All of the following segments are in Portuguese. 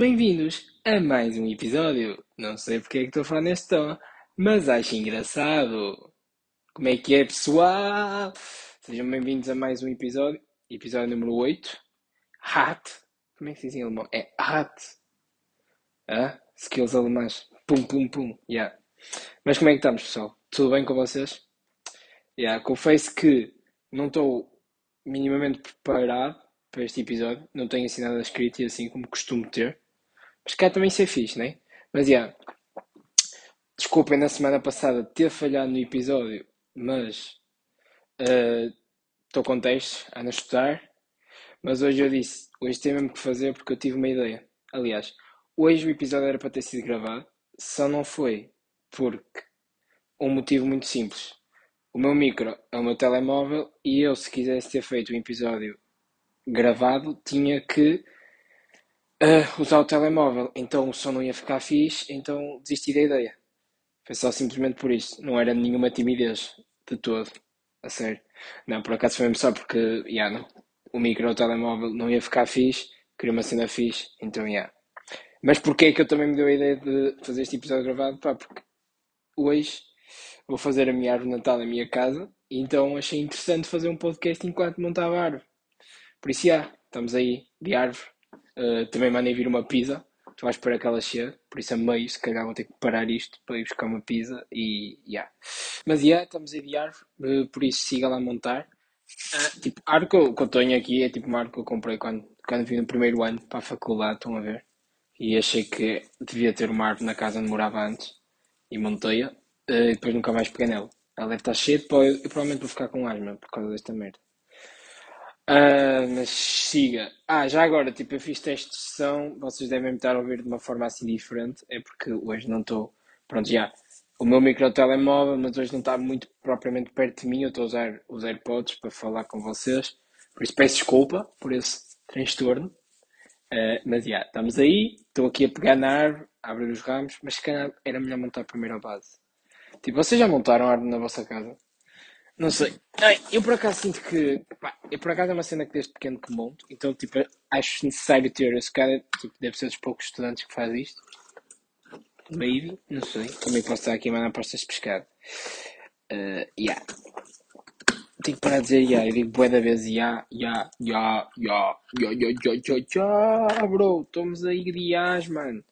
bem-vindos a mais um episódio. Não sei porque é que estou a falar neste tom, mas acho engraçado. Como é que é, pessoal? Sejam bem-vindos a mais um episódio, episódio número 8. Hat. Como é que se diz em alemão? É hat. Ah? Skills alemães. Pum, pum, pum. Yeah. Mas como é que estamos, pessoal? Tudo bem com vocês? Yeah, confesso que não estou minimamente preparado para este episódio. Não tenho assim nada escrito e assim como costumo ter. Cá também ser fixe, né? Mas já. Yeah, desculpem na semana passada ter falhado no episódio, mas estou uh, com textos, ando a estudar. Mas hoje eu disse, hoje tem mesmo que fazer porque eu tive uma ideia. Aliás, hoje o episódio era para ter sido gravado, só não foi porque um motivo muito simples. O meu micro é o meu telemóvel e eu, se quisesse ter feito um episódio gravado, tinha que uh, usar o telemóvel. Então o som não ia ficar fixe, então desisti da ideia. Foi só simplesmente por isso. Não era nenhuma timidez de todo. A sério. Não, por acaso foi mesmo só porque, yeah, não. o micro o telemóvel não ia ficar fixe, queria uma cena fixe, então, yeah. Mas porquê é que eu também me deu a ideia de fazer este episódio gravado? Pá, porque hoje vou fazer a minha árvore Natal na minha casa, então achei interessante fazer um podcast enquanto montava a árvore. Por isso, já, estamos aí de árvore. Uh, também mandei vir uma pizza. Estou à espera que ela chegue. Por isso, a meio, se calhar vou ter que parar isto para ir buscar uma pizza. E. Yeah. Mas, yeah, estamos de árvore. Uh, por isso, siga lá a montar. Uh, tipo, a árvore que eu tenho aqui é tipo uma árvore que eu comprei quando, quando vim no primeiro ano para a faculdade. Estão a ver? E achei que devia ter uma árvore na casa onde morava antes. E montei-a. e depois nunca mais peguei nela. Ela deve estar cheia pó. Eu provavelmente vou ficar com asma por causa desta merda. Uh, mas siga. Ah, já agora, tipo, eu fiz teste de sessão, vocês devem me estar a ouvir de uma forma assim diferente, é porque hoje não estou. Pronto, já. O meu micro telemóvel, mas hoje não está muito propriamente perto de mim, eu estou a usar os AirPods para falar com vocês, por isso peço desculpa por esse transtorno. Uh, mas já, estamos aí, estou aqui a pegar na árvore, a abrir os ramos, mas se calhar era melhor montar primeiro a base. Tipo, vocês já montaram a árvore na vossa casa? Não sei. Eu por acaso sinto que. Pá, eu por acaso é uma cena que desde pequeno que monto, então tipo, acho necessário ter esse cara, tipo, deve ser dos poucos estudantes que faz isto. Maybe, não sei. Também posso estar aqui a mandar apostas de pescado. Uh, yeah. Tenho que parar de dizer yeah. Eu digo bué da vez yeah, yeah, yeah, yeah, yeah, yeah, yeah, yeah, yeah, bro. Estamos aí de mano.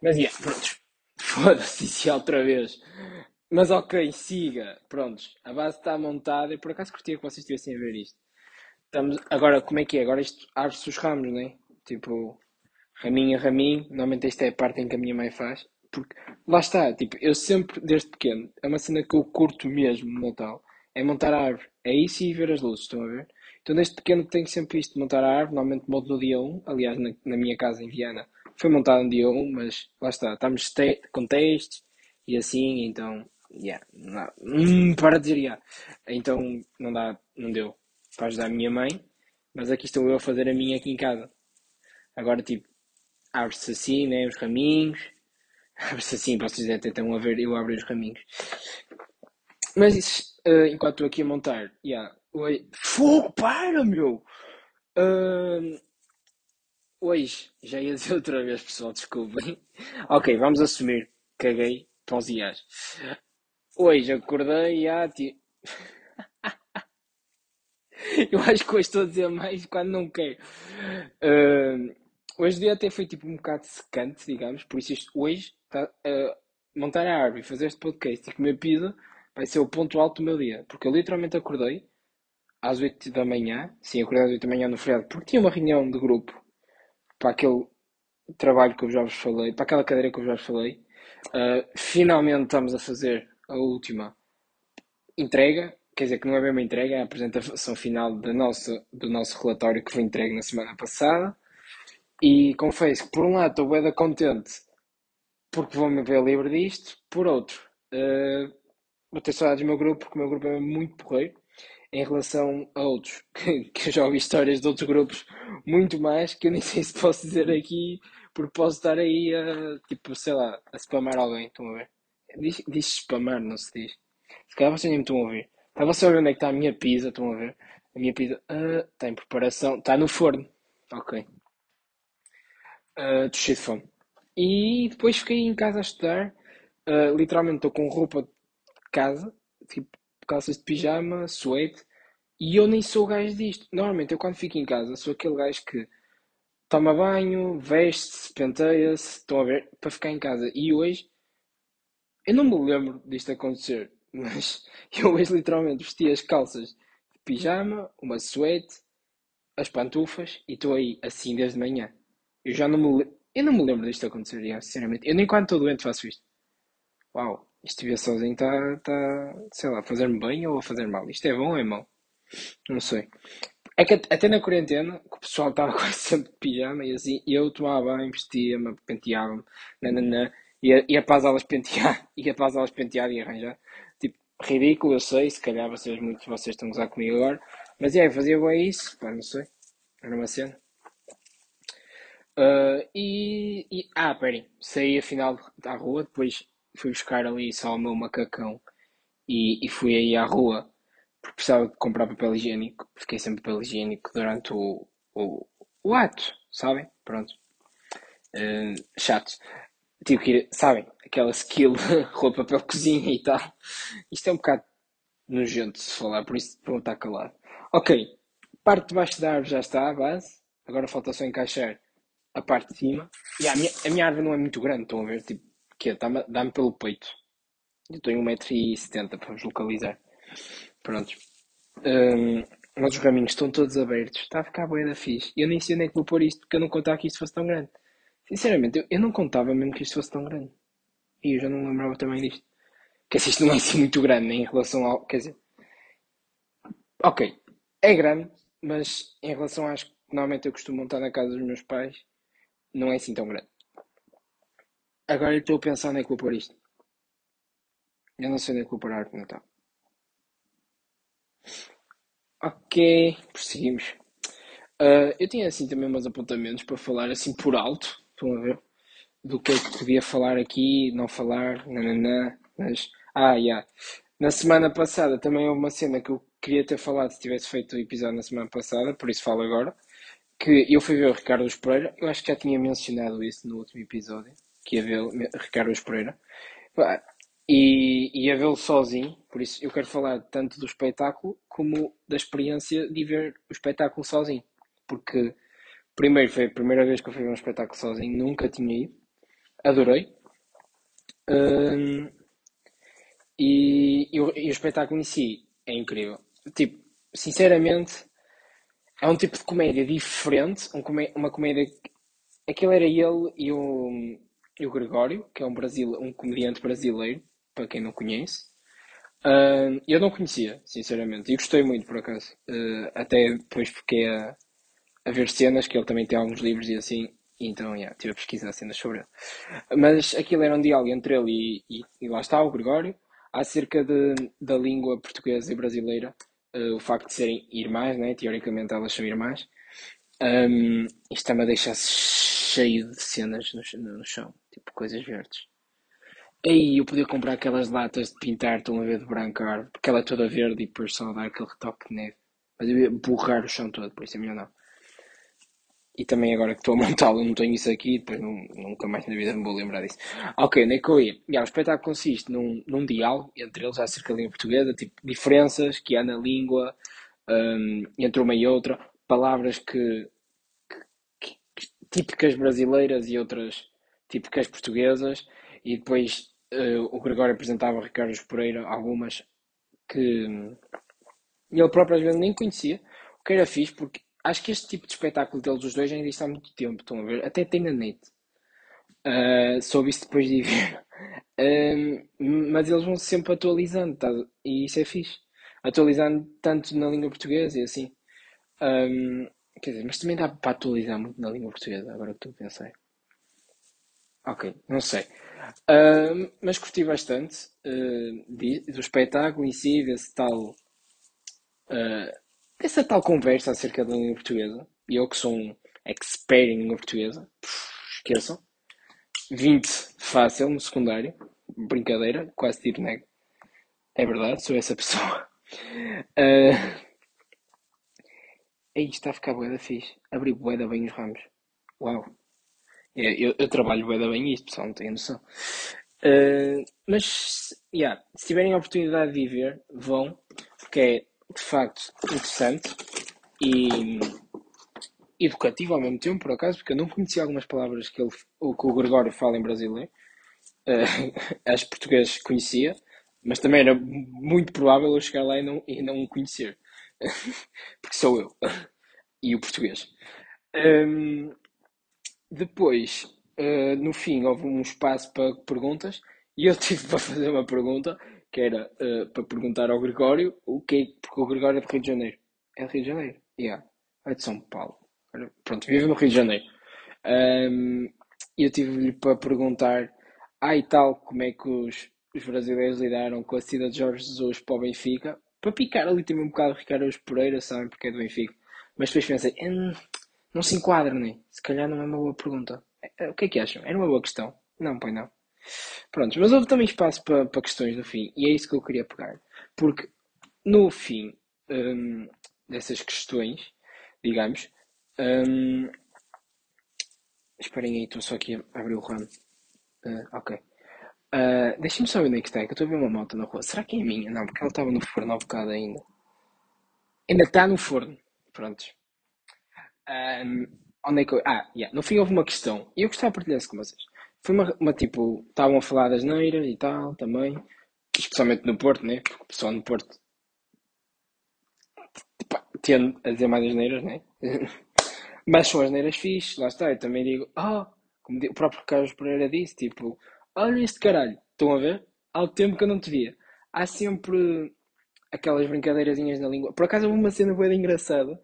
Mas yeah, pronto. Foda-se, isso é outra vez. Mas ok, siga. Prontos, a base está montada. Eu por acaso curtia que vocês estivessem a ver isto. Estamos... Agora, como é que é? Agora isto abre-se os ramos, não é? Tipo, raminho a raminho. Normalmente esta é a parte em que a minha mãe faz. Porque lá está, tipo, eu sempre, desde pequeno, é uma cena que eu curto mesmo no Natal. É montar a árvore. É isso e ver as luzes, estão a ver? Então desde pequeno tenho sempre isto de montar a árvore. Normalmente monto no dia 1. Aliás, na, na minha casa em Viana foi montado no dia 1, mas lá está, estamos com testes e assim, então Yeah, não, hum, para de dizer yeah. Então não dá, não deu para ajudar a minha mãe, mas aqui estou eu a fazer a minha aqui em casa. Agora tipo, abre-se assim, né? Os raminhos. Abre-se assim, vocês até estão a ver, eu abro os raminhos. Mas isso, uh, enquanto estou aqui a montar, yeah. Oi. Fogo, para meu! Uh, hoje, já ia dizer outra vez, pessoal, desculpem. ok, vamos assumir. Caguei, para os dias. Hoje acordei e tipo... Eu acho que hoje estou a dizer mais quando não quero. Uh, hoje o dia até foi tipo um bocado secante, digamos, por isso isto, hoje tá, uh, montar a árvore, fazer este podcast e comer pizza vai ser o ponto alto do meu dia. Porque eu literalmente acordei às 8 da manhã, sim, acordei às 8 da manhã no feriado, porque tinha uma reunião de grupo para aquele trabalho que eu já vos falei, para aquela cadeira que eu já vos falei. Uh, finalmente estamos a fazer a última entrega, quer dizer que não é uma entrega, é a apresentação final da nossa, do nosso relatório que foi entregue na semana passada. E confesso que por um lado estou bem contente porque vou-me ver livre disto, por outro, uh, vou ter saudades do meu grupo porque o meu grupo é muito porreiro em relação a outros, que eu já ouvi histórias de outros grupos muito mais que eu nem sei se posso dizer aqui porque posso estar aí a, tipo, sei lá, a spamar alguém, estão a ver? Diz, diz spamar, não se diz. Se calhar vocês nem me estão a ouvir. Estava só a ver onde é que está a minha pizza, estão a ver? A minha pizza uh, está em preparação, está no forno. Ok. Uh, cheio de fome. E depois fiquei em casa a estudar. Uh, literalmente estou com roupa de casa, tipo calças de pijama, suede, e eu nem sou o gajo disto. Normalmente eu quando fico em casa sou aquele gajo que toma banho, veste-se, penteia-se, estão a ver, para ficar em casa. E hoje, eu não me lembro disto acontecer, mas eu hoje literalmente vesti as calças de pijama, uma suede, as pantufas e estou aí assim desde manhã. Eu já não me, eu não me lembro disto acontecer, já, sinceramente. Eu nem quando estou doente faço isto. Uau, isto viver sozinho está, tá, sei lá, a fazer-me bem ou a fazer mal. Isto é bom ou é mau? Não sei. É que até na quarentena, que o pessoal estava quase sempre de pijama e assim, eu tomava banho, vestia-me, penteava-me, nananã, ia, ia para as aulas pentear, ia para as aulas pentear e arranjar. Tipo, ridículo, eu sei, se calhar vocês, muitos de vocês estão a usar comigo agora, mas é, fazia bem isso, pá, não sei, era uma cena. Uh, e, e, ah, peraí, saí afinal da rua, depois fui buscar ali só o meu macacão e, e fui aí à rua porque precisava de comprar papel higiênico. Fiquei sem papel higiênico durante o, o, o ato, sabem? Pronto. Uh, chato. Tive que ir, sabem? Aquela skill, roupa, papel cozinha e tal. Isto é um bocado nojento se falar, por isso vou estar calado. Ok, parte de baixo da árvore já está, a base. Agora falta só encaixar a parte de cima. E a minha, a minha árvore não é muito grande, estão a ver? Tipo, que dá-me dá pelo peito. Eu tenho 1,70m para vos localizar. Pronto. Um, mas os raminhos estão todos abertos. Está a ficar boa da fixe. Eu nem sei nem é que vou pôr isto porque eu não contava que isto fosse tão grande. Sinceramente, eu, eu não contava mesmo que isto fosse tão grande. E eu já não lembrava também disto. Quer dizer, isto não é assim muito grande nem em relação ao. Quer dizer. Ok, é grande, mas em relação às que normalmente eu costumo montar na casa dos meus pais, não é assim tão grande. Agora eu estou a pensar onde é que vou pôr isto. Eu não sei onde é que vou pôr a de Natal. Ok, prosseguimos. Uh, eu tinha assim também umas apontamentos para falar assim por alto, estão a ver? Do que é que podia falar aqui, não falar, nananã, mas... Ah, já. Yeah. Na semana passada também houve uma cena que eu queria ter falado se tivesse feito o episódio na semana passada, por isso falo agora. Que eu fui ver o Ricardo Espereira, eu acho que já tinha mencionado isso no último episódio que ia ver Ricardo Espereira, e ia vê-lo sozinho, por isso eu quero falar tanto do espetáculo como da experiência de ver o espetáculo sozinho, porque primeiro foi a primeira vez que eu fui ver um espetáculo sozinho, nunca tinha ido, adorei. Um, e, e, o, e, o, espetáculo em si é incrível. Tipo, sinceramente, é um tipo de comédia diferente, um comé uma comédia. Aquilo era ele e o, e o Gregório, que é um, Brasil, um comediante brasileiro, para quem não conhece. Eu não conhecia, sinceramente, e gostei muito por acaso. Uh, até depois fiquei a, a ver cenas, que ele também tem alguns livros e assim, então yeah, estive a pesquisar cenas sobre ele. Mas aquilo era um diálogo entre ele e, e, e lá está, o Gregório, acerca de, da língua portuguesa e brasileira, uh, o facto de serem irmãs, né? teoricamente elas são irmãs. Um, isto também deixa-se cheio de cenas no, no chão, tipo coisas verdes. Aí eu podia comprar aquelas latas de pintar, estão a ver de branco porque ela é toda verde e depois só dá aquele retoque de neve. Mas eu ia borrar o chão todo, por isso é melhor não. E também agora que estou a montá-lo, não tenho isso aqui, depois não, nunca mais na vida me vou lembrar disso. Ok, onde é que eu ia? Yeah, o espetáculo consiste num, num diálogo entre eles acerca da língua portuguesa, tipo diferenças que há na língua um, entre uma e outra, palavras que típicas brasileiras e outras típicas portuguesas. E depois uh, o Gregório apresentava o Ricardo Pereira algumas que ele próprio às vezes nem conhecia, o que era fixe, porque acho que este tipo de espetáculo deles, os dois, já existe há muito tempo. Estão a ver? Até tem na net. Uh, soube isso depois de ver. Uh, mas eles vão sempre atualizando, tá? e isso é fixe. Atualizando tanto na língua portuguesa e assim. Um, Quer dizer, mas também dá para atualizar muito na língua portuguesa, agora que estou a pensar. Ok, não sei. Uh, mas curti bastante uh, do espetáculo em si, desse tal. Uh, dessa tal conversa acerca da língua portuguesa. E eu que sou um expert em língua portuguesa, esqueçam. 20 fácil no secundário. Brincadeira, quase tiro nego. É verdade, sou essa pessoa. Uh, Aí está a ficar bué da fixe. Abri bué da bem os ramos. Uau. Eu, eu, eu trabalho bem, bem isto, pessoal, não tenho noção. Uh, mas, yeah, se tiverem a oportunidade de ir ver, vão, porque é de facto interessante e educativo ao mesmo tempo, por acaso, porque eu não conhecia algumas palavras que, ele, o, que o Gregório fala em brasileiro. Uh, as portuguesas conhecia, mas também era muito provável eu chegar lá e não, e não o conhecer. porque sou eu. e o português. Um, depois, uh, no fim, houve um espaço para perguntas e eu tive para fazer uma pergunta que era uh, para perguntar ao Gregório o que é, porque o Gregório é de Rio de Janeiro. É de Rio de Janeiro? Yeah. É de São Paulo. Pronto, vive no Rio de Janeiro. Um, eu tive-lhe para perguntar, ah tal, como é que os, os brasileiros lidaram com a saída de Jorge Jesus para o Benfica. Para picar ali também um bocado Ricardo Pereira, sabem, porque é do Benfica. Mas depois pensei, hum, não se enquadra, nem. Se calhar não é uma boa pergunta. É, o que é que acham? Era uma boa questão? Não, pois não. Pronto, mas houve também espaço para, para questões no fim, e é isso que eu queria pegar. Porque no fim hum, dessas questões, digamos, hum, esperem aí, estou só aqui a abrir o RAM. Uh, ok. Uh, Deixem-me só ver onde é que está, que eu estou a ver uma moto na rua. Será que é minha? Não, porque ela estava no forno há um bocado ainda. Ainda está no forno. Prontos. Um, onde é que eu... Ah, yeah. no fim houve uma questão. E eu gostava de partilhar isso com vocês. Foi uma, uma tipo, estavam a falar das neiras e tal, também. Especialmente no Porto, né? Porque o pessoal no Porto tipo, tende a dizer mais as neiras, né? Mas são as neiras fixes, lá está. Eu também digo, ah, oh, como o próprio Carlos Pereira disse, tipo, olha este caralho, estão a ver? Há o tempo que eu não te via. Há sempre aquelas brincadeirazinhas na língua. Por acaso uma cena bem engraçada,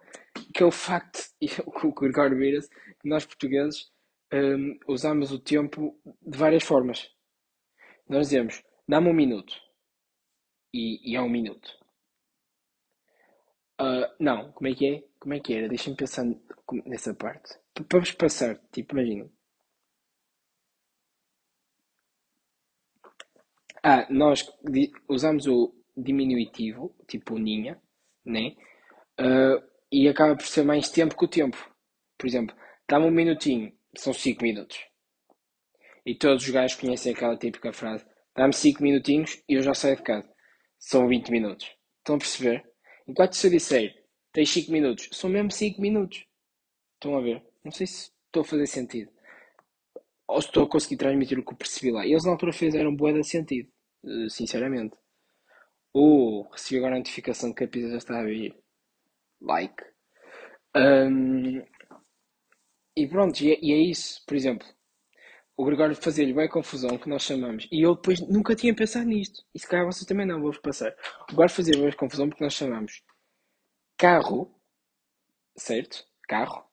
que é o facto, e o que o Ricardo vira que nós portugueses um, usamos o tempo de várias formas. Nós dizemos, dá-me um minuto. E, e é um minuto. Uh, não, como é que é? Como é que era? Deixem-me pensar nessa parte. Vamos passar, tipo, imagina. Ah, nós usamos o diminutivo, tipo ninha, né? Uh, e acaba por ser mais tempo que o tempo. Por exemplo, dá-me um minutinho, são 5 minutos. E todos os gajos conhecem aquela típica frase: dá-me 5 minutinhos e eu já saio de casa. São 20 minutos. Estão a perceber? Enquanto se eu disser tens 5 minutos, são mesmo 5 minutos. Estão a ver? Não sei se estou a fazer sentido. Ou se estou a conseguir transmitir o que eu percebi lá. Eles na altura fizeram boa de sentido. Eh, sinceramente. Oh, recebi agora a notificação de que a pizza já está a vir. Like. Um, e pronto, e é, e é, isso. Por exemplo, o Gregório fazia-lhe bem confusão que nós chamamos. E eu depois nunca tinha pensado nisto. E se calhar vocês também não, vou-vos passar. O Gregório fazia bem confusão porque nós chamamos carro, certo? Carro.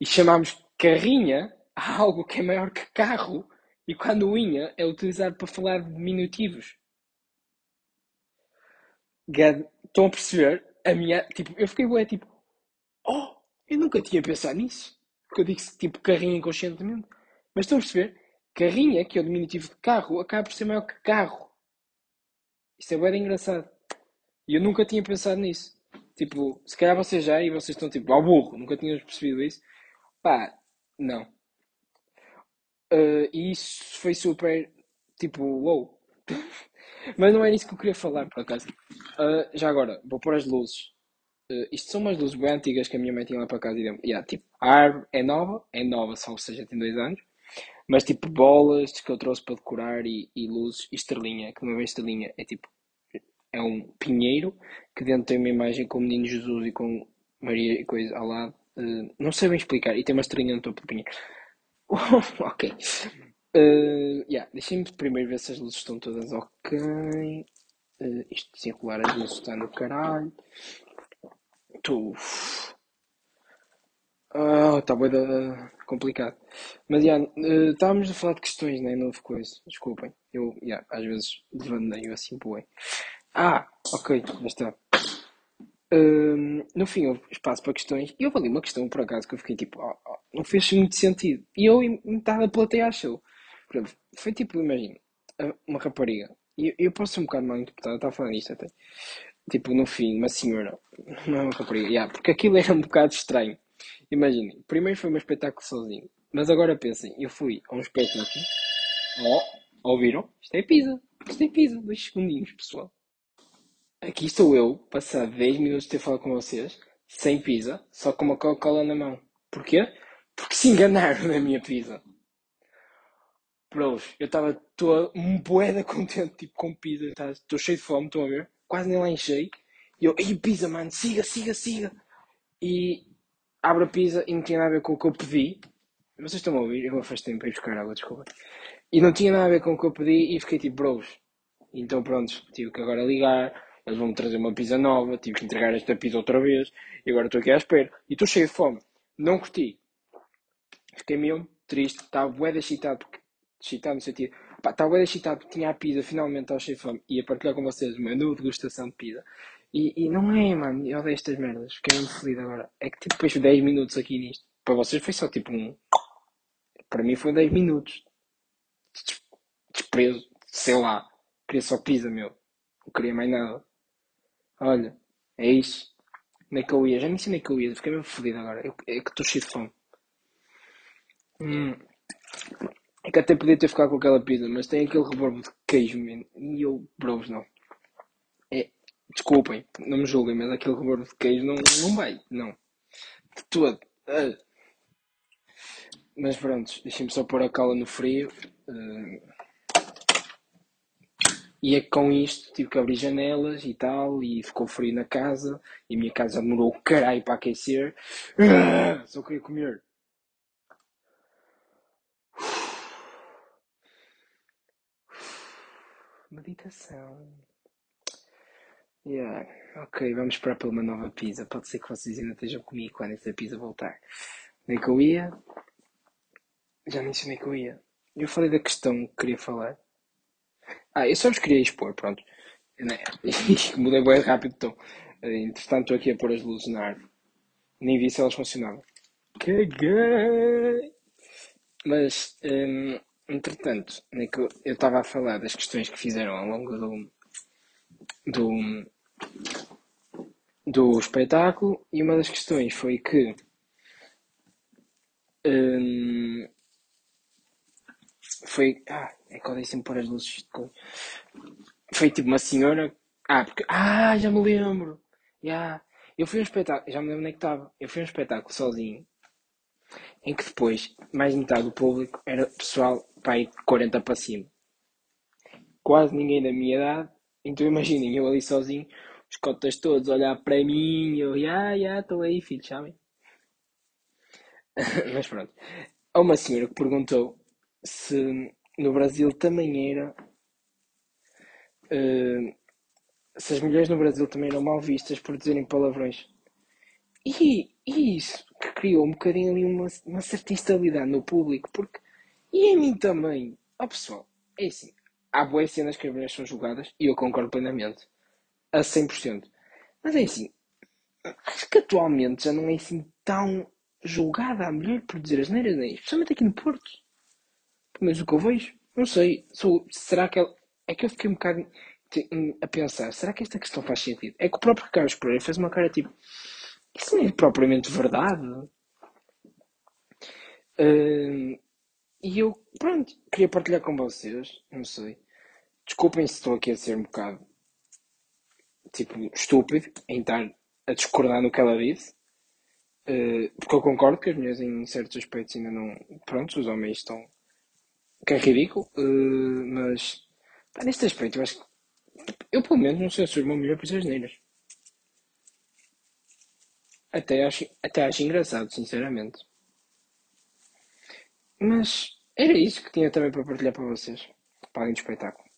E chamamos carrinha a algo que é maior que carro. E quando inha é utilizado para falar de diminutivos. Estão a perceber? A minha, tipo, eu fiquei bué, tipo, oh, eu nunca tinha pensado nisso. Porque eu disse, tipo, carrinho inconscientemente. Mas estão a perceber? Carrinha, que é o diminutivo de carro, acaba por ser maior que carro. Isto é bem engraçado. E eu nunca tinha pensado nisso. Tipo, se calhar vocês já e vocês estão tipo, ao burro, nunca tínhamos percebido isso. Pá, não. Uh, e isso foi super, tipo, wow. Mas não é isso que eu queria falar, por acaso. Uh, já agora, vou pôr as luzes. Uh, isto são umas luzes bem antigas que a minha mãe tinha lá para casa e deu yeah, tipo, a árvore é nova, é nova, só seja, tem dois anos. Mas tipo, bolas que eu trouxe para decorar e, e luzes e estrelinha, que não é bem estrelinha, é tipo, é um pinheiro que dentro tem uma imagem com o menino Jesus e com Maria e coisa ao lado. Uh, não sei bem explicar. E tem uma estrelinha no topo do pinheiro. ok. Uh, yeah, Deixem-me primeiro ver se as luzes estão todas ok. Uh, isto circular as luzes está no caralho. Estou. Ah, está bem complicado. Mas yeah, uh, estávamos a falar de questões, né? Não houve coisa. Desculpem. Eu às vezes devaneio assim, poé. Ah, ok, já está. Uh, no fim, houve espaço para questões. E houve ali uma questão, por acaso, que eu fiquei tipo, oh, oh, não fez muito sentido. E eu, metade da plateia, achou. Foi tipo, imagina, uma rapariga. E eu, posso ser um bocado mal interpretado, estava a falar disto até. Tipo, no fim, uma senhora, é uma rapariga, yeah, porque aquilo era um bocado estranho. Imaginem, primeiro foi um espetáculo sozinho. Mas agora pensem, eu fui a um espetáculo. Oh, ouviram? Isto é pizza. Isto é pizza. Dois segundinhos, pessoal. Aqui estou eu, passar 10 minutos de ter falado com vocês, sem pizza, só com uma Coca-Cola na mão. Porquê? Porque se enganaram na minha pizza. Bros, eu estava um boeda contente, tipo, com pizza. Estou cheio de fome, estão a ver? Quase nem lá enchei. E eu, ei, pizza, mano, siga, siga, siga. E abro a pizza e não tinha nada a ver com o que eu pedi. Vocês estão a ouvir? Eu afastei-me para ir buscar água, desculpa. E não tinha nada a ver com o que eu pedi e fiquei tipo, bros. Então pronto, tive que agora ligar. Eles vão-me trazer uma pizza nova. Tive que entregar esta pizza outra vez. E agora estou aqui à espera. E estou cheio de fome. Não curti. Fiquei mesmo triste. Estava bué excitado. Porque, excitado no sentido. Estava bué excitado porque tinha a pizza. Finalmente de fome. E ia partilhar com vocês uma nova degustação de pizza. E, e não é, mano. Eu odeio estas merdas. Fiquei muito feliz agora. É que tipo, depois de 10 minutos aqui nisto. Para vocês foi só tipo um. Para mim foi 10 minutos. Desprezo. Sei lá. Queria só pizza, meu. Não queria mais nada. Olha. É isso. Nem que eu ia. Já nem sei nem que eu ia. Fiquei mesmo feliz agora. Eu, é que estou cheio de fome. Hum. É que até podia ter ficado com aquela pizza, mas tem aquele rebordo de queijo, man. E eu, bros, não. É, desculpem, não me julguem, mas aquele rebordo de queijo não, não vai, não. De todo. Uh. Mas pronto, deixem-me só pôr a cala no frio. Uh, e é que com isto tive que abrir janelas e tal, e ficou frio na casa, e a minha casa demorou o caralho para aquecer. Uh, só queria comer. Meditação. Yeah. Ok, vamos esperar por uma nova pizza. Pode ser que vocês ainda estejam comigo quando essa pizza voltar. Nem que eu ia. Já mencionei que eu ia. Eu falei da questão que queria falar. Ah, eu só vos queria expor, pronto. Mudei bem rápido então. Entretanto, estou aqui a pôr as luzes na árvore. Nem vi se elas funcionavam. Caguei! Mas, hum, entretanto, que eu estava a falar das questões que fizeram ao longo do, do, do espetáculo e uma das questões foi que hum, foi. Ah, é que eu dei sempre pôr as luzes. Foi tipo uma senhora. Ah, porque. Ah, já me lembro! Yeah. Eu fui um espetáculo, já me lembro onde é que estava. Eu fui um espetáculo sozinho, em que depois, mais metade do público era pessoal de 40 para cima. Quase ninguém da minha idade. Então imaginem, eu ali sozinho, os cotas todos a olhar para mim, eu, ya, ya, estou aí, filho, sabem? Mas pronto. Há uma senhora que perguntou se no Brasil também era. Uh, se as mulheres no Brasil também eram mal vistas por dizerem palavrões. E, e isso que criou um bocadinho ali uma, uma certa instabilidade no público, porque. E em mim também. Ó oh, pessoal, é assim. Há boas cenas que as mulheres são julgadas e eu concordo plenamente. A 100%. Mas é assim. Acho que atualmente já não é assim tão julgada a mulher por dizer as neiras, nem, especialmente aqui no Porto. Mas o que eu vejo, não sei. Sou, será que ela, é que eu fiquei um bocado a pensar, será que esta questão faz sentido? É que o próprio Carlos Pereira fez uma cara tipo, isso não é propriamente verdade. Uh, e eu, pronto, queria partilhar com vocês, não sei. Desculpem se estou aqui a ser um bocado, tipo, estúpido em estar a discordar no que ela disse. Uh, porque eu concordo que as mulheres em certos aspectos ainda não. Pronto, os homens estão que é ridículo, uh, mas pá, neste aspecto eu acho que eu pelo menos não censuro uma mulher por ser neiras. Até acho, até acho engraçado, sinceramente. Mas era isso que tinha também para partilhar para vocês, para além do espetáculo.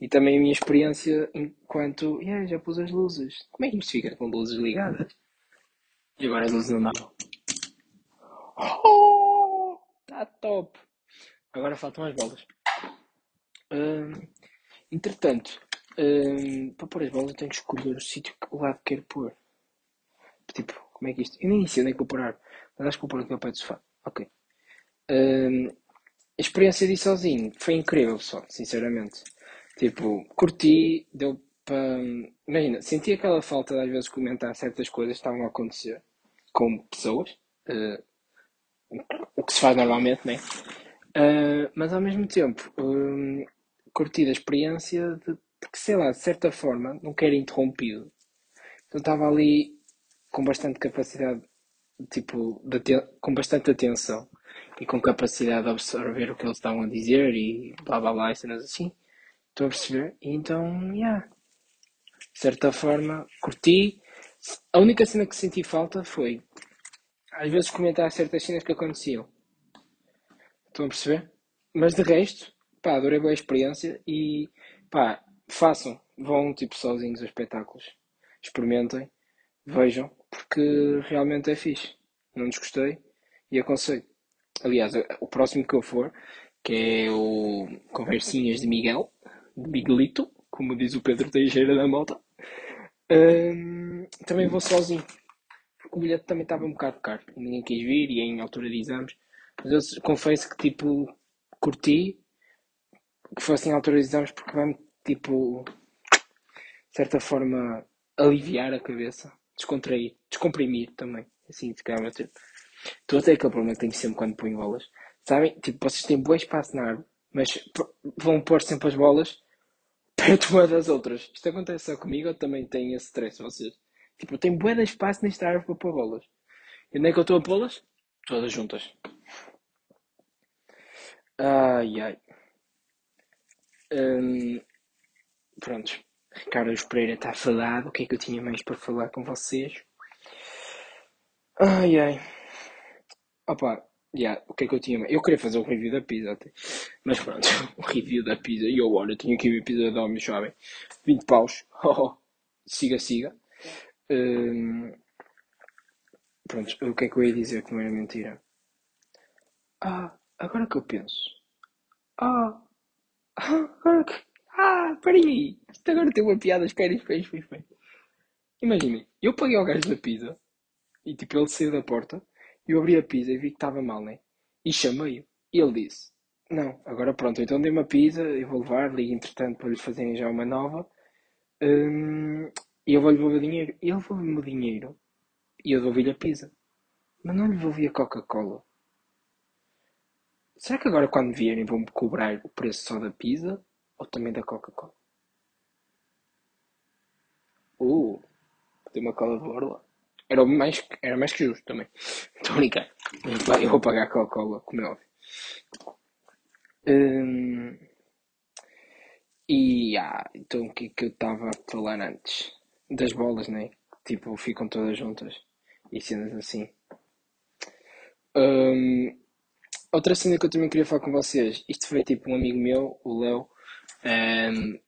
E também a minha experiência enquanto. Yeah, já pus as luzes. Como é que isto fica com luzes ligadas? E agora as luzes não dão. Oh! Tá top! Agora faltam as bolas. Hum, entretanto, hum, para pôr as bolas eu tenho que escolher o sítio que o lado quero pôr. Tipo, como é que isto? Eu nem sei onde é que vou pôr mas acho que vou pôr aqui ao pé do sofá. Ok. Hum, a experiência de ir sozinho foi incrível, só, sinceramente. Tipo, curti, deu para. Imagina, senti aquela falta de às vezes comentar certas coisas que estavam a acontecer com pessoas. Uh, o que se faz normalmente, né? Uh, mas ao mesmo tempo, um, curti da experiência de, porque, sei lá, de certa forma, não quero interrompido. Então estava ali com bastante capacidade, tipo, de, com bastante atenção e com capacidade de absorver o que eles estavam a dizer e blá blá blá e cenas assim. Estou a perceber? Então, yeah. De certa forma, curti. A única cena que senti falta foi, às vezes, comentar certas cenas que aconteciam. Estão a perceber? Mas de resto, pá, adorei boa experiência e, pá, façam. Vão, tipo, sozinhos a espetáculos. Experimentem. Vejam. Porque realmente é fixe. Não desgostei e aconselho. Aliás, o próximo que eu for, que é o Conversinhas de Miguel, de Miguelito, como diz o Pedro Teixeira da Mota, também vou sozinho. Porque o bilhete também estava um bocado caro. Ninguém quis vir e em altura de exames. Mas eu confesso que tipo curti que fossem em altura de exames porque vai-me tipo de certa forma aliviar a cabeça, descontrair, descomprimir também. Assim, se calhar, Estou a ter aquele problema que tenho sempre quando ponho bolas. Sabem? Tipo, vocês têm bom espaço na árvore, mas vão pôr sempre as bolas perto uma das outras. Isto acontece só comigo ou também tem esse stress vocês? Tipo, eu tenho bué de espaço nesta árvore para pôr bolas. E onde é que eu estou a pô-las? Todas juntas. Ai ai. Hum, pronto. Ricardo Pereira está falado. O que é que eu tinha mais para falar com vocês? Ai ai. Opa, yeah, o que é que eu tinha? Eu queria fazer um review da pizza até. Mas pronto, o review da pizza. E eu, olha, tinha aqui minha pizza de homem, sabem? 20 paus. Oh, oh, siga, siga. Um, pronto, o que é que eu ia dizer que não era mentira? Ah, agora que eu penso. Ah, agora que. Ah, peraí aí. Isto agora tem uma piada, espera, espera, espera. Imaginem, eu paguei ao gajo da pizza e tipo ele saiu da porta eu abri a pizza e vi que estava mal, né? E chamei-o. E ele disse: Não, agora pronto, então dei uma pizza, eu vou levar, ligo entretanto para lhe fazerem já uma nova. Hum, e eu vou-lhe devolver o dinheiro. E ele devolveu-me o dinheiro e eu devolvi-lhe a pizza. Mas não lhe devolvi a Coca-Cola. Será que agora quando vierem vão-me cobrar o preço só da pizza ou também da Coca-Cola? Uh, tem uma cola de borla. Era mais, era mais que justo também. Estou a brincar. Eu vou pagar a Coca-Cola, como é óbvio. Hum, e ah, então o que é que eu estava a falar antes? Das bolas, né? Tipo, ficam todas juntas. E cenas assim. Hum, outra cena que eu também queria falar com vocês. Isto foi tipo um amigo meu, o Léo. Um,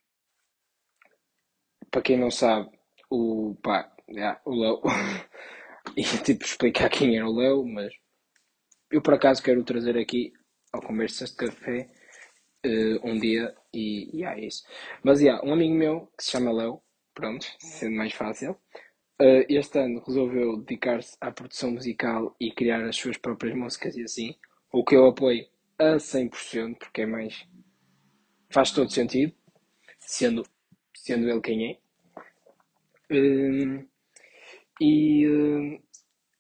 para quem não sabe, o pá, yeah, o Léo. e tipo explicar quem era o Léo, mas eu por acaso quero trazer aqui ao Conversas de Café uh, um dia e yeah, é isso. Mas yeah, um amigo meu que se chama Léo, pronto, sendo mais fácil, uh, este ano resolveu dedicar-se à produção musical e criar as suas próprias músicas e assim, o que eu apoio a 100%, porque é mais. faz todo sentido, sendo, sendo ele quem é. Uh, e, uh,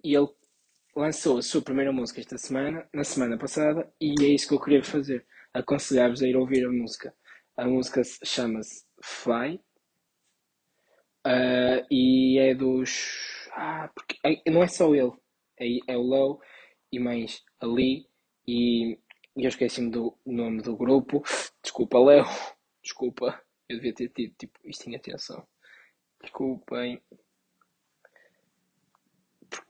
e ele lançou a sua primeira música esta semana, na semana passada, e é isso que eu queria fazer. Aconselhar-vos a ir ouvir a música. A música chama-se Fly uh, e é dos. Ah, porque é, não é só ele, é, é o Low e mais ali. E, e eu esqueci-me do nome do grupo. Desculpa, Léo. Desculpa. Eu devia ter tido tipo, isto em atenção. Desculpem.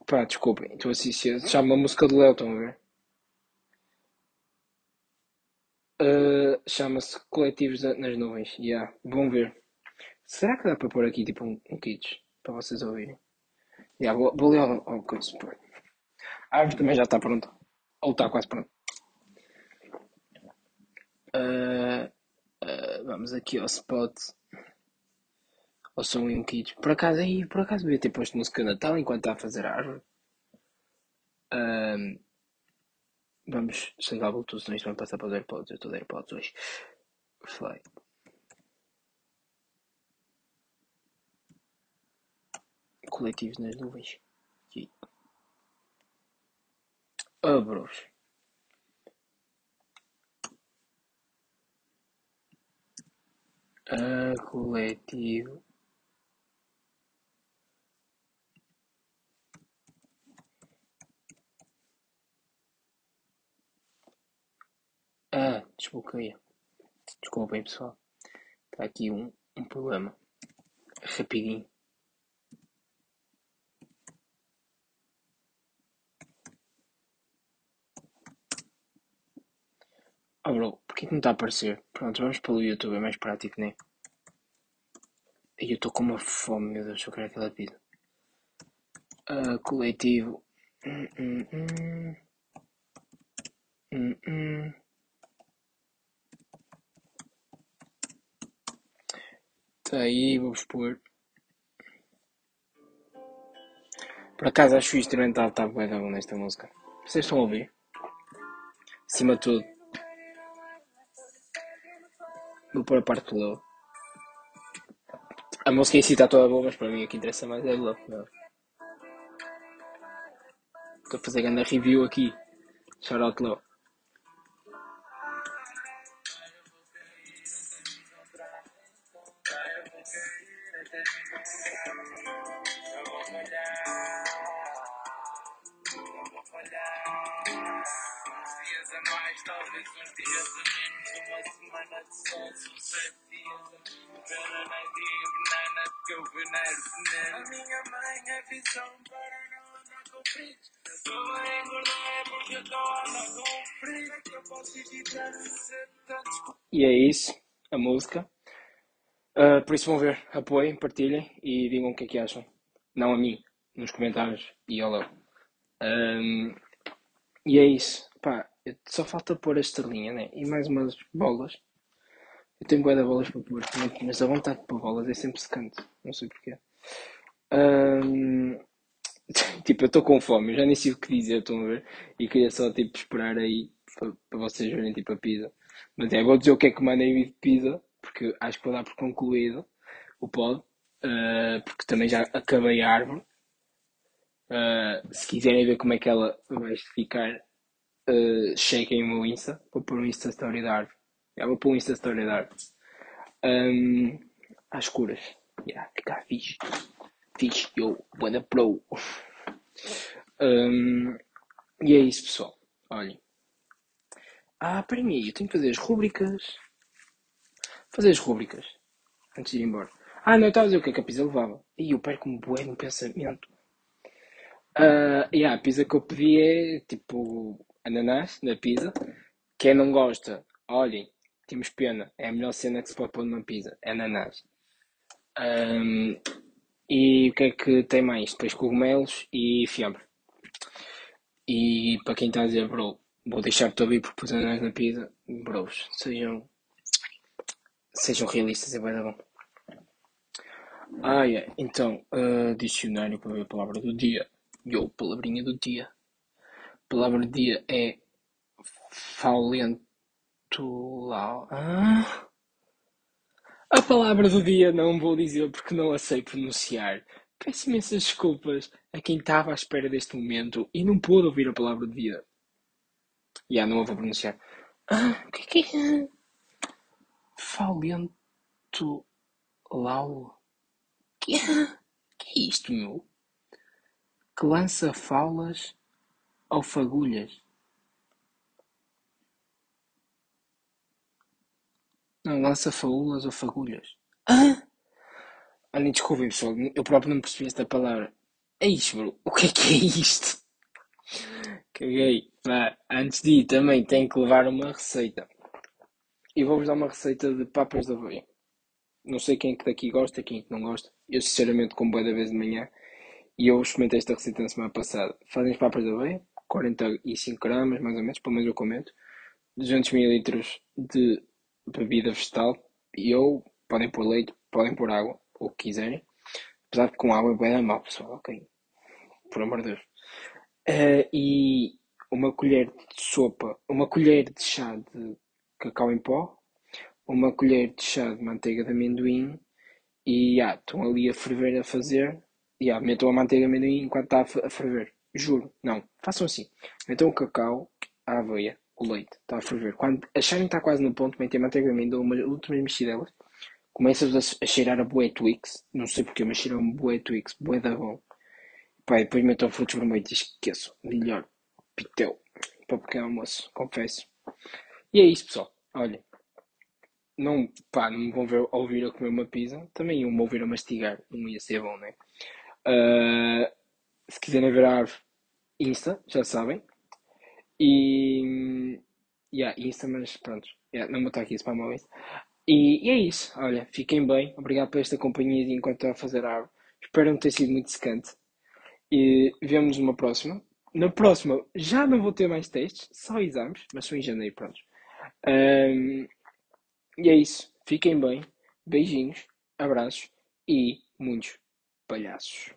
Pá, desculpem. Estou assim. Chama a música do Léo, estão a ver? Uh, Chama-se Coletivos nas Nuvens. Yeah, vão ver. Será que dá para pôr aqui tipo um, um kits para vocês ouvirem? Yeah, vou, vou ler alguma coisa. A árvore também já está pronta. Ou está quase pronta. Uh, uh, vamos aqui ao spot ou são um Kids. Por acaso, aí, por acaso devia ter posto música Natal enquanto está a fazer a árvore. Um, vamos chegar o Bluetooth, senão isto vai passar para os AirPods. Eu estou de AirPods hoje. Foi. Coletivos nas nuvens. Aqui. Abros. A coletivo Ah, desbloqueia. Desculpem, pessoal. Está aqui um, um problema. Rapidinho. Oh bro, porquê que não está a aparecer? Pronto, vamos pelo YouTube, é mais prático, né? E eu estou com uma fome, meu Deus, eu quero aquela pizza. Uh, coletivo. Hum, hum, hum. Hum, hum. Tá aí, vou expor. Por acaso acho que o instrumental está bem bom nesta música. Vocês estão a ouvir? Acima de tudo. Vou pôr a parte do Love. A música em si está toda boa, mas para mim o que interessa mais é o Love. Estou a fazer grande review aqui. Shout out Love. Mais, talvez uma semana de sete que eu. A minha mãe é visão para não andar porque eu posso. E é isso, a música. Uh, por isso vão ver, apoiem, partilhem e digam o que é que acham. Não a mim, nos comentários e ao Léo. Um, e é isso. Pá, só falta pôr a estrelinha, né? E mais umas bolas. Eu tenho de bolas para pôr, mas a vontade de pôr bolas é sempre secante. Não sei porquê. Um... tipo, eu estou com fome, eu já nem sei o que dizer, estão a ver? E queria só, tipo, esperar aí para, para vocês verem, tipo, a pizza. Mas é, vou dizer o que é que mandei de pizza, porque acho que vou dar por concluído o pod. Uh, porque também já acabei a árvore. Uh, se quiserem ver como é que ela vai ficar, uh, chequem o meu Insta. Vou pôr um Insta Story da árvore. Já vou pôr um Insta Story da árvore. Um, às escuras. Yeah, ficar fixe. Fixe, yo, buena pro. Um, e é isso, pessoal. Olhem. Ah, para mim, eu tenho que fazer as rubricas. Fazer as rubricas. Antes de ir embora. Ah, não, estava a dizer o que é que a pizza levava. E eu perco-me bué no pensamento. Uh, yeah, a pizza que eu pedi é tipo ananás na pizza. Quem não gosta, olhem, temos pena. É a melhor cena que se pode pôr numa pizza. É ananás. Um, e o que é que tem mais? Depois cogumelos e fiambre. E para quem está a dizer, bro, vou deixar-te ouvir porque pus ananás na pizza. Bros, sejam, sejam realistas, é bem bom. Ah, yeah. então, uh, dicionário para ver a palavra do dia. Yo, palavrinha do dia. Palavra do dia é faulento. Ah? A palavra do dia não vou dizer porque não a sei pronunciar. Peço imensas desculpas a quem estava à espera deste momento e não pôde ouvir a palavra do dia. Já, yeah, não a vou pronunciar. Ah, o que é que é? Faulento lau. Que, que é isto, meu? Que lança faulas ou fagulhas? Não, lança faulas ou fagulhas. Ah! Olhem, desculpem pessoal, eu próprio não percebi esta palavra. É isto, bro. O que é que é isto? Caguei. Vá, antes de ir também tenho que levar uma receita. E vou-vos dar uma receita de papas de aveia. Não sei quem é que daqui gosta, quem é que não gosta. Eu sinceramente como boa da vez de manhã. E eu experimentei esta receita na semana passada. Fazem as papas de aveia, 45 gramas mais ou menos, pelo menos eu comento. 200 ml de bebida vegetal. E eu, podem pôr leite, podem pôr água, o que quiserem. Apesar de com água é bem mal, pessoal, ok? Por amor de Deus. Uh, e uma colher de sopa, uma colher de chá de cacau em pó, uma colher de chá de manteiga de amendoim e yeah, estão ali a ferver a fazer. Yeah, metam a manteiga de amendoim enquanto está a ferver. Juro, não, façam assim. Metam o cacau, a aveia, o leite, está a ferver. Quando acharem que está quase no ponto, metem a manteiga de amendoim, umas últimas mexidelas, começas a, a cheirar a bué Twix, não sei porque, mas cheira um bué Twix, bué da bom. E depois metam frutos vermelhos e esqueço, melhor, pitel, para pequeno almoço, confesso. E é isso, pessoal. Olha, não, pá, não me vão ver, ouvir a comer uma pizza, também iam me ouvir a mastigar, não ia ser bom, né? Uh, se quiserem ver a árvore, Insta, já sabem. E. Yeah, Insta, mas pronto, yeah, não vou estar aqui a spamar isso. E, e, é isso, olha, fiquem bem, obrigado por esta companhia de enquanto estou a fazer a árvore. Espero não ter sido muito secante. E vemos numa próxima. Na próxima já não vou ter mais testes, só exames, mas são em janeiro, pronto. Um, e é isso. Fiquem bem. Beijinhos, abraços e muitos palhaços.